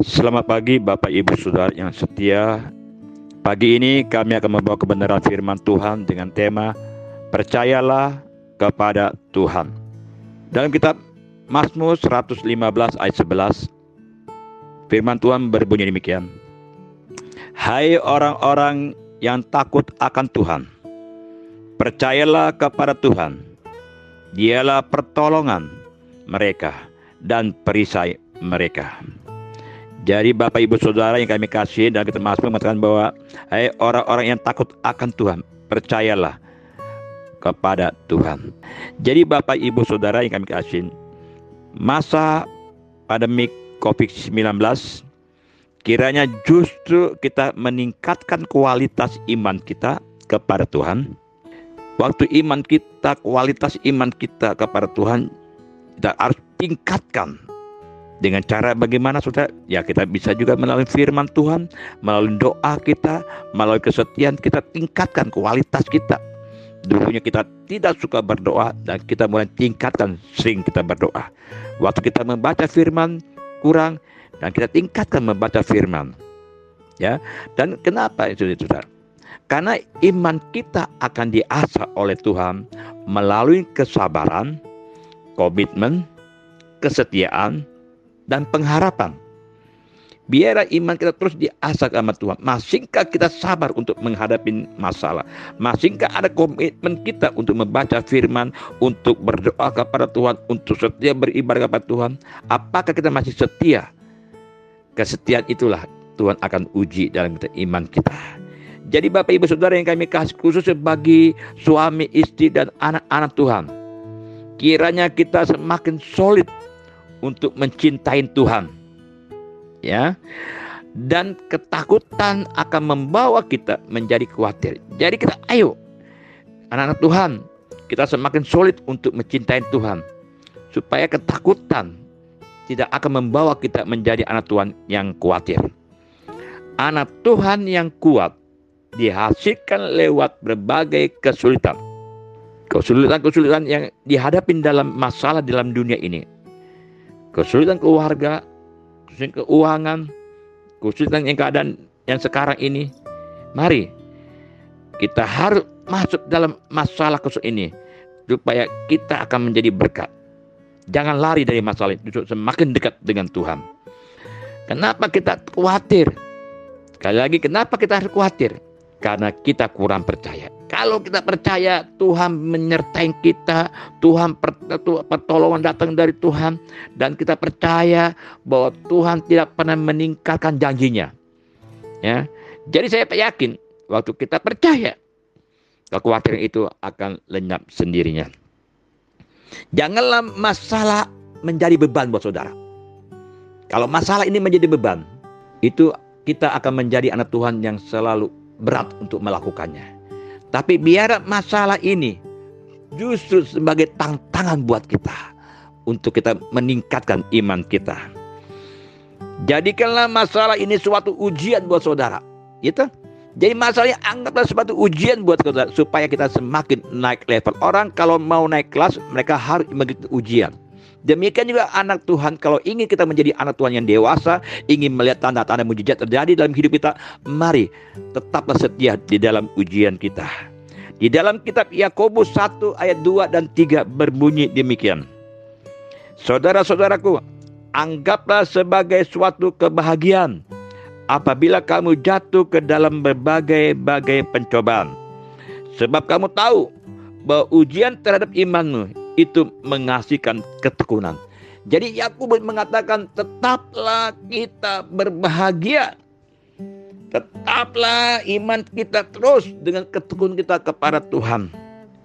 Selamat pagi Bapak Ibu Saudara yang setia. Pagi ini kami akan membawa kebenaran firman Tuhan dengan tema Percayalah kepada Tuhan. Dalam kitab Mazmur 115 ayat 11 firman Tuhan berbunyi demikian. Hai orang-orang yang takut akan Tuhan, percayalah kepada Tuhan. Dialah pertolongan mereka dan perisai mereka. Jadi Bapak Ibu Saudara yang kami kasih dan kita masuk mengatakan bahwa hai orang-orang yang takut akan Tuhan, percayalah kepada Tuhan. Jadi Bapak Ibu Saudara yang kami kasih, masa pandemi COVID-19 kiranya justru kita meningkatkan kualitas iman kita kepada Tuhan. Waktu iman kita, kualitas iman kita kepada Tuhan kita harus tingkatkan dengan cara bagaimana saudara? Ya kita bisa juga melalui firman Tuhan, melalui doa kita, melalui kesetiaan kita tingkatkan kualitas kita. Dulunya kita tidak suka berdoa dan kita mulai tingkatkan sering kita berdoa. Waktu kita membaca firman kurang dan kita tingkatkan membaca firman. Ya. Dan kenapa itu saudara? Karena iman kita akan diasah oleh Tuhan melalui kesabaran, komitmen, kesetiaan, dan pengharapan. Biarlah iman kita terus diasah sama Tuhan. Masingkah kita sabar untuk menghadapi masalah? Masingkah ada komitmen kita untuk membaca firman, untuk berdoa kepada Tuhan, untuk setia beribadah kepada Tuhan? Apakah kita masih setia? Kesetiaan itulah Tuhan akan uji dalam iman kita. Jadi Bapak Ibu Saudara yang kami kasih khusus bagi suami, istri dan anak-anak Tuhan. Kiranya kita semakin solid untuk mencintai Tuhan. Ya. Dan ketakutan akan membawa kita menjadi khawatir. Jadi kita ayo anak-anak Tuhan, kita semakin solid untuk mencintai Tuhan. Supaya ketakutan tidak akan membawa kita menjadi anak Tuhan yang khawatir. Anak Tuhan yang kuat dihasilkan lewat berbagai kesulitan. Kesulitan-kesulitan yang dihadapi dalam masalah dalam dunia ini kesulitan keluarga, kesulitan keuangan, kesulitan yang keadaan yang sekarang ini. Mari kita harus masuk dalam masalah kesulitan ini supaya kita akan menjadi berkat. Jangan lari dari masalah itu, semakin dekat dengan Tuhan. Kenapa kita khawatir? Sekali lagi, kenapa kita harus khawatir? Karena kita kurang percaya. Kalau kita percaya Tuhan menyertai kita, Tuhan pertolongan datang dari Tuhan, dan kita percaya bahwa Tuhan tidak pernah meninggalkan janjinya. Ya, jadi saya yakin waktu kita percaya, kekhawatiran itu akan lenyap sendirinya. Janganlah masalah menjadi beban buat saudara. Kalau masalah ini menjadi beban, itu kita akan menjadi anak Tuhan yang selalu berat untuk melakukannya. Tapi biar masalah ini justru sebagai tantangan buat kita untuk kita meningkatkan iman kita. Jadikanlah masalah ini suatu ujian buat saudara. Gitu. Jadi masalahnya anggaplah sebagai ujian buat saudara supaya kita semakin naik level. Orang kalau mau naik kelas mereka harus mengikuti ujian. Demikian juga anak Tuhan kalau ingin kita menjadi anak Tuhan yang dewasa, ingin melihat tanda-tanda mujizat terjadi dalam hidup kita, mari tetaplah setia di dalam ujian kita. Di dalam kitab Yakobus 1 ayat 2 dan 3 berbunyi demikian. Saudara-saudaraku, anggaplah sebagai suatu kebahagiaan apabila kamu jatuh ke dalam berbagai-bagai pencobaan. Sebab kamu tahu bahwa ujian terhadap imanmu itu mengasihkan ketekunan. Jadi Yakubus mengatakan tetaplah kita berbahagia. Tetaplah iman kita terus dengan ketekunan kita kepada Tuhan.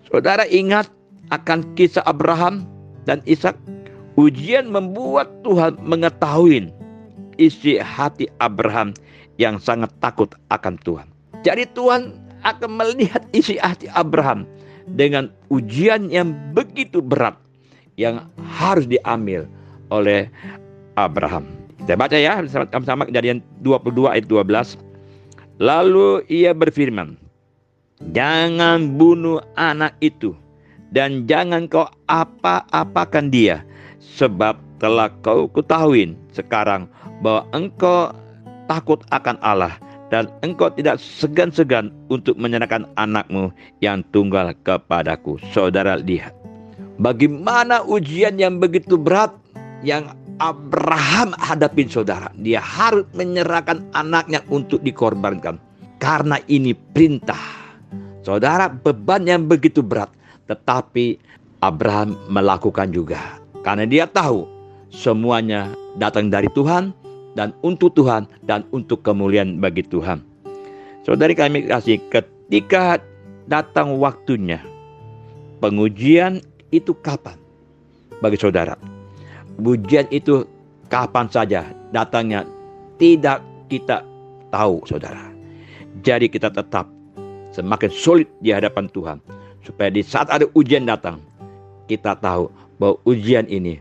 Saudara ingat akan kisah Abraham dan Ishak. Ujian membuat Tuhan mengetahui isi hati Abraham yang sangat takut akan Tuhan. Jadi Tuhan akan melihat isi hati Abraham dengan ujian yang begitu berat yang harus diambil oleh Abraham. Kita baca ya sama-sama kejadian 22 ayat 12. Lalu ia berfirman, Jangan bunuh anak itu dan jangan kau apa-apakan dia sebab telah kau ketahuin sekarang bahwa engkau takut akan Allah dan engkau tidak segan-segan untuk menyerahkan anakmu yang tunggal kepadaku. Saudara lihat, bagaimana ujian yang begitu berat yang Abraham hadapin saudara. Dia harus menyerahkan anaknya untuk dikorbankan. Karena ini perintah. Saudara, beban yang begitu berat. Tetapi Abraham melakukan juga. Karena dia tahu semuanya datang dari Tuhan dan untuk Tuhan dan untuk kemuliaan bagi Tuhan. Saudari kami kasih ketika datang waktunya pengujian itu kapan bagi saudara? Ujian itu kapan saja datangnya tidak kita tahu saudara. Jadi kita tetap semakin sulit di hadapan Tuhan supaya di saat ada ujian datang kita tahu bahwa ujian ini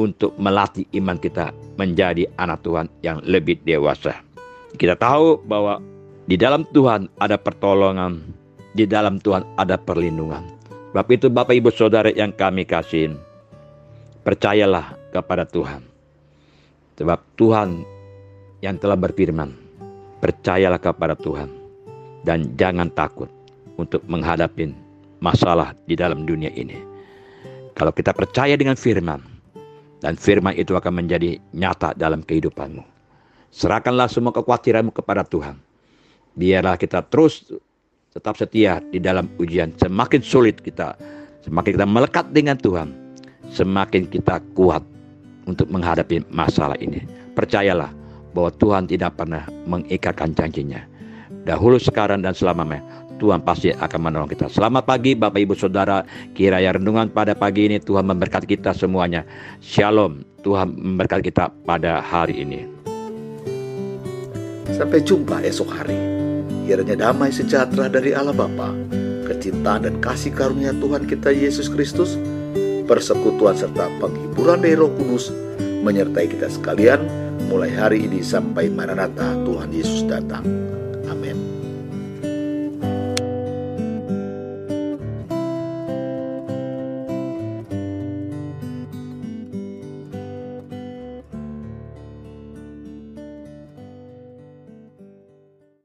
untuk melatih iman kita menjadi anak Tuhan yang lebih dewasa. Kita tahu bahwa di dalam Tuhan ada pertolongan, di dalam Tuhan ada perlindungan. Sebab itu Bapak Ibu Saudara yang kami kasih, percayalah kepada Tuhan. Sebab Tuhan yang telah berfirman, percayalah kepada Tuhan dan jangan takut untuk menghadapi masalah di dalam dunia ini. Kalau kita percaya dengan firman, dan firman itu akan menjadi nyata dalam kehidupanmu. Serahkanlah semua kekhawatiranmu kepada Tuhan. Biarlah kita terus tetap setia di dalam ujian. Semakin sulit kita, semakin kita melekat dengan Tuhan, semakin kita kuat untuk menghadapi masalah ini. Percayalah bahwa Tuhan tidak pernah mengikatkan janjinya. Dahulu, sekarang, dan selamanya Tuhan pasti akan menolong kita. Selamat pagi Bapak Ibu Saudara. Kiranya renungan pada pagi ini Tuhan memberkati kita semuanya. Shalom. Tuhan memberkati kita pada hari ini. Sampai jumpa esok hari. Kiranya damai sejahtera dari Allah Bapa, kecintaan dan kasih karunia Tuhan kita Yesus Kristus, persekutuan serta penghiburan dari Roh Kudus menyertai kita sekalian mulai hari ini sampai Maranatha Tuhan Yesus datang.